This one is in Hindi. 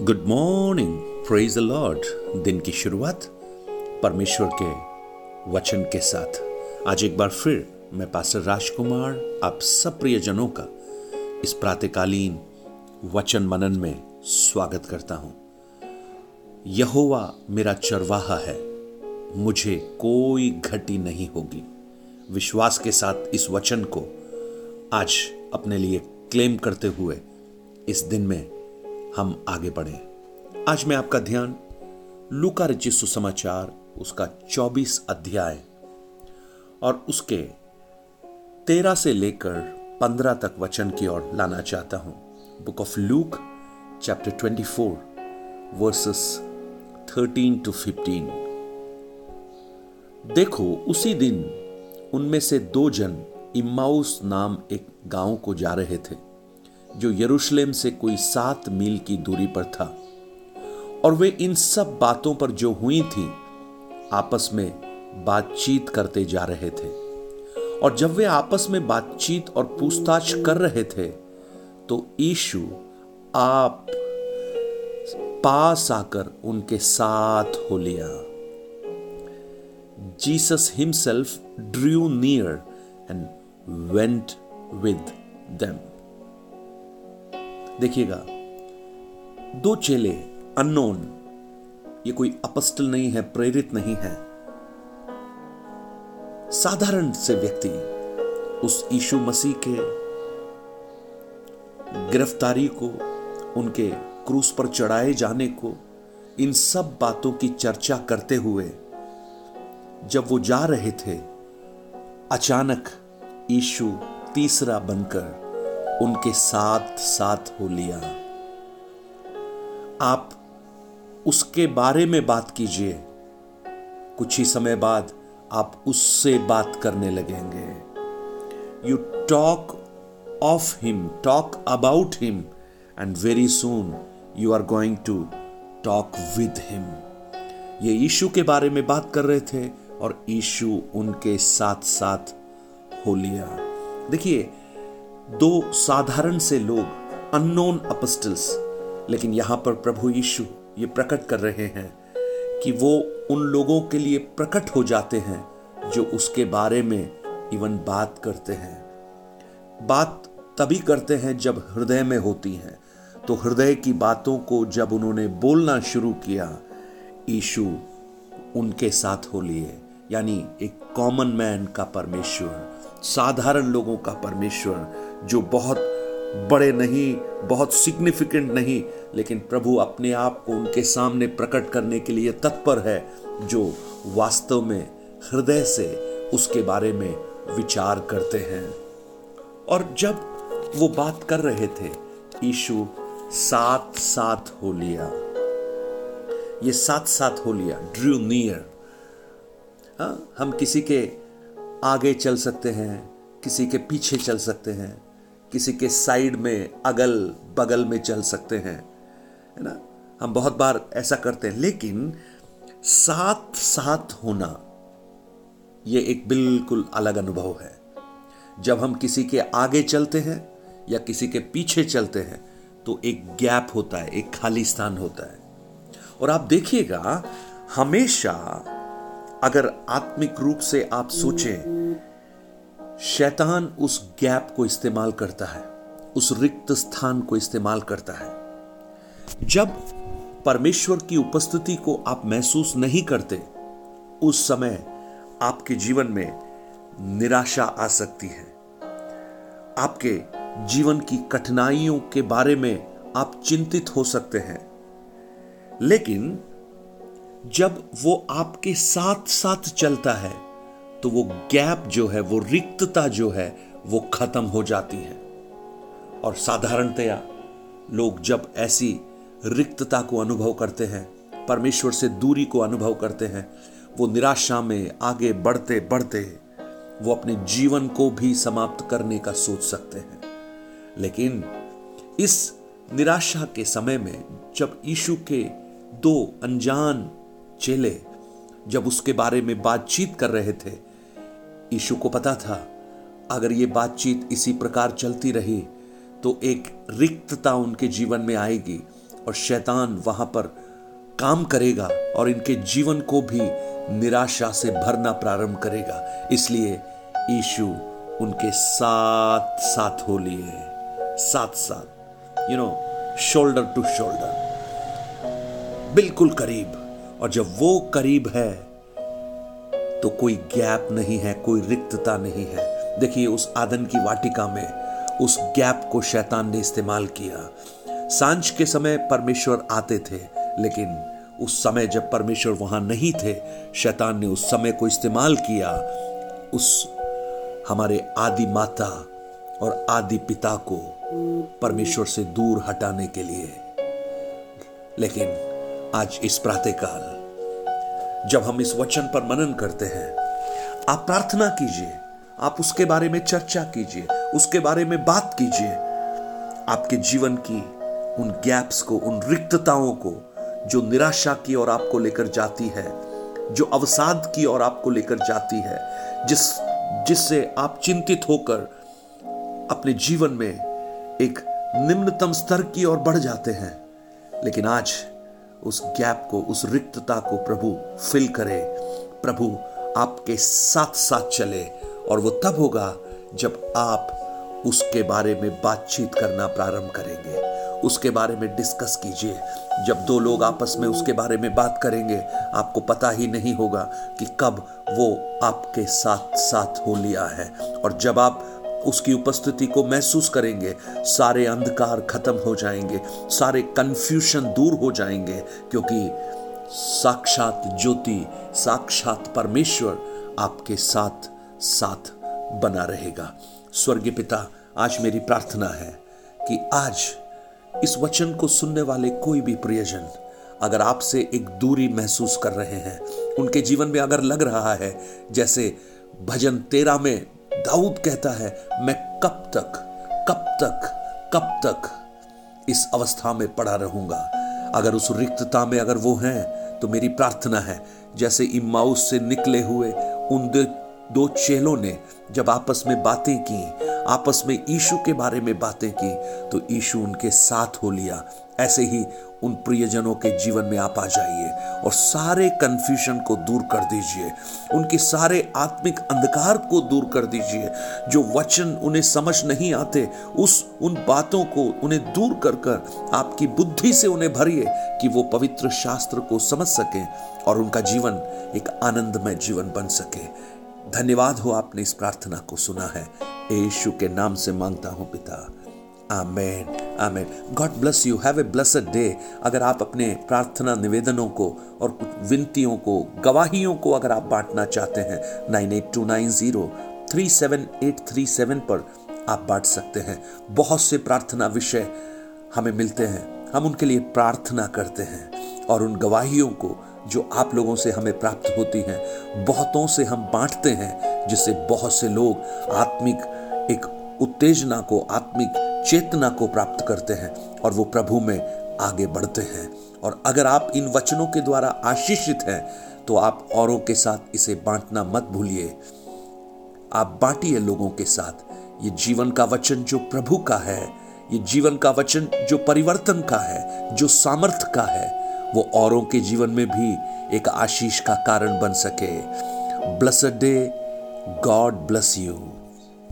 Good morning praise the lord दिन की शुरुआत परमेश्वर के वचन के साथ। आज एक बार फिर मैं पास्टर राजकुमार, आप सब प्रियजनों का इस प्रातकालीन वचन मनन में स्वागत करता हूँ। यहोवा मेरा चरवाहा है। मुझे कोई घटी नहीं होगी। विश्वास के साथ इस वचन को आज अपने लिए क्लेम करते हुए इस दिन में हम आगे बढ़े। आज मैं आपका ध्यान लूका रचित सुसमाचार, उसका 24 अध्याय और उसके तेरह से लेकर पंद्रह तक वचन की ओर लाना चाहता हूँ। Book of Luke chapter 24 verses 13 to 15 देखो, उसी दिन उनमें से दो जन इमाउस नाम एक गाँव को जा रहे थे। जो यरूशलेम से कोई सात मील की दूरी पर था। और वे इन सब बातों पर जो हुई थी, आपस में बातचीत करते जा रहे थे। और जब वे आपस में बातचीत और पूछताछ कर रहे थे तो ईशु आप पास आकर उनके साथ हो लिया। Jesus himself drew near and went with them. देखिएगा, दो चेले अननोन ये कोई अपस्टल नहीं है, प्रेरित नहीं है। साधारण से व्यक्ति उस यीशु मसीह के गिरफ्तारी को, उनके क्रूस पर चढ़ाए जाने को, इन सब बातों की चर्चा करते हुए, जब वो जा रहे थे, अचानक यीशु तीसरा बनकर उनके साथ साथ हो लिया। आप उसके बारे में बात कीजिए। कुछ ही समय बाद आप उससे बात करने लगेंगे। You talk of him talk about him and very soon you are going to talk with him ये यीशु के बारे में बात कर रहे थे और यीशु उनके साथ साथ हो लिया। देखिए दो साधारण से लोग अननोन अपस्टल्स लेकिन यहाँ पर प्रभु यीशु ये प्रकट कर रहे हैं कि वो उन लोगों के लिए प्रकट हो जाते हैं जो उसके बारे में इवन बात करते हैं। बात तभी करते हैं जब हृदय में होती हैं। तो हृदय की बातों को जब उन्होंने बोलना शुरू किया ईशु उनके साथ हो लिए, यानी एक कॉमन मैन का परमेश्वर। साधारण लोगों का परमेश्वर, जो बहुत बड़े नहीं, बहुत सिग्निफिकेंट नहीं, लेकिन प्रभु अपने आप को उनके सामने प्रकट करने के लिए तत्पर है, जो वास्तव में हृदय से उसके बारे में विचार करते हैं। और जब वो बात कर रहे थे ईशु साथ साथ हो लिया। ये साथ साथ हो लिया ड्रू नियर हाँ हम किसी के आगे चल सकते हैं, किसी के पीछे चल सकते हैं, किसी के साइड में, अगल बगल में चल सकते हैं, है ना? हम बहुत बार ऐसा करते हैं, लेकिन साथ साथ होना यह एक बिल्कुल अलग अनुभव है। जब हम किसी के आगे चलते हैं या किसी के पीछे चलते हैं तो एक गैप होता है, एक खाली स्थान होता है। और आप देखिएगा, हमेशा अगर आत्मिक रूप से आप सोचें, शैतान उस गैप को इस्तेमाल करता है, उस रिक्त स्थान को इस्तेमाल करता है। जब परमेश्वर की उपस्थिति को आप महसूस नहीं करते, उस समय आपके जीवन में निराशा आ सकती है। आपके जीवन की कठिनाइयों के बारे में आप चिंतित हो सकते हैं। लेकिन जब वो आपके साथ साथ चलता है तो वो गैप जो है, वो रिक्तता जो है, वो खत्म हो जाती है। और साधारणतया लोग जब ऐसी रिक्तता को अनुभव करते हैं, परमेश्वर से दूरी को अनुभव करते हैं, वो निराशा में आगे बढ़ते बढ़ते वो अपने जीवन को भी समाप्त करने का सोच सकते हैं। लेकिन इस निराशा के समय में जब यीशु के दो अनजान चेले जब उसके बारे में बातचीत कर रहे थे, यीशु को पता था, अगर ये बातचीत इसी प्रकार चलती रही तो एक रिक्तता उनके जीवन में आएगी और शैतान वहाँ पर काम करेगा और इनके जीवन को भी निराशा से भरना प्रारंभ करेगा। इसलिए यीशु उनके साथ साथ हो। लिए साथ साथ you know shoulder to shoulder बिल्कुल करीब। और जब वो करीब है तो कोई गैप नहीं है, कोई रिक्तता नहीं है। देखिए, उस आदन की वाटिका में, उस गैप को शैतान ने इस्तेमाल किया। साँझ के समय परमेश्वर आते थे, लेकिन उस समय जब परमेश्वर वहाँ नहीं थे, शैतान ने उस समय को इस्तेमाल किया। उस हमारे आदि माता और आदि पिता को परमेश्वर से दूर हटाने के लिए। लेकिन आज इस प्रातःकाल, जब हम इस वचन पर मनन करते हैं, आप प्रार्थना कीजिए, आप उसके बारे में चर्चा कीजिए, उसके बारे में बात कीजिए। आपके जीवन की उन गैप्स को, उन रिक्तताओं को, जो निराशा की ओर आपको लेकर जाती है, जो अवसाद की ओर आपको लेकर जाती है, जिस, जिससे आप चिंतित होकर अपने जीवन में एक निम्नतम स्तर की ओर बढ़ जाते हैं। लेकिन आज उस गैप को, उस रिक्तता को प्रभु फिल करे। प्रभु आपके साथ साथ चले और वो तब होगा जब आप उसके बारे में बातचीत करना प्रारंभ करेंगे। उसके बारे में डिस्कस कीजिए। जब दो लोग आपस में उसके बारे में बात करेंगे, आपको पता ही नहीं होगा कि कब वो आपके साथ साथ हो लिया है। और जब आप उसकी उपस्थिति को महसूस करेंगे। सारे अंधकार खत्म हो जाएँगे। सारे कंफ्यूजन दूर हो जाएँगे, क्योंकि साक्षात ज्योति, साक्षात परमेश्वर आपके साथ साथ बना रहेगा। स्वर्गीय पिता, आज मेरी प्रार्थना है कि आज इस वचन को सुनने वाले कोई भी प्रियजन अगर आपसे एक दूरी महसूस कर रहे हैं, उनके जीवन में अगर लग रहा है, जैसे भजन तेरा में दाऊद कहता है, मैं कब तक कब तक कब तक इस अवस्था में पड़ा रहूँगा? अगर उस रिक्तता में अगर वो हैं तो मेरी प्रार्थना है, जैसे इमाउस से निकले हुए उन दो चेलों ने जब आपस में बातें की आपस में ईशु के बारे में बातें की तो ईशु उनके साथ हो लिया। ऐसे ही उन प्रियजनों के जीवन में आप आ जाइए और सारे कंफ्यूजन को दूर कर दीजिए। उनके सारे आत्मिक अंधकार को दूर कर दीजिए। जो वचन उन्हें समझ नहीं आते, उस उन बातों को उन्हें दूर कर कर आपकी बुद्धि से उन्हें भरिए कि वो पवित्र शास्त्र को समझ सकें और उनका जीवन एक आनंदमय जीवन बन सके। धन्यवाद हो आपने इस प्रार्थना को सुना है। यीशु के नाम से माँगता हूँ पिता। Amen amen. God bless you. Have a blessed day. अगर आप अपने प्रार्थना निवेदनों को और कुछ विनतियों को, गवाहियों को अगर आप बांटना चाहते हैं, nine eight two nine zero three seven eight three seven पर आप बांट सकते हैं। बहुत से प्रार्थना विषय हमें मिलते हैं। हम उनके लिए प्रार्थना करते हैं और उन गवाहियों को जो आप लोगों से हमें प्राप्त होती हैं, बहुतों से हम बांटते हैं, जिससे बहुत से लोग आत्मिक एक उत्तेजना को, आत्मिक चेतना को प्राप्त करते हैं और वो प्रभु में आगे बढ़ते हैं। और अगर आप इन वचनों के द्वारा आशीषित हैं तो आप औरों के साथ इसे बांटना मत भूलिए। आप बांटिए लोगों के साथ। ये जीवन का वचन जो प्रभु का है, ये जीवन का वचन जो परिवर्तन का है, जो सामर्थ्य का है वो औरों के जीवन में भी एक आशीष का कारण बन सके। Blessed day God bless you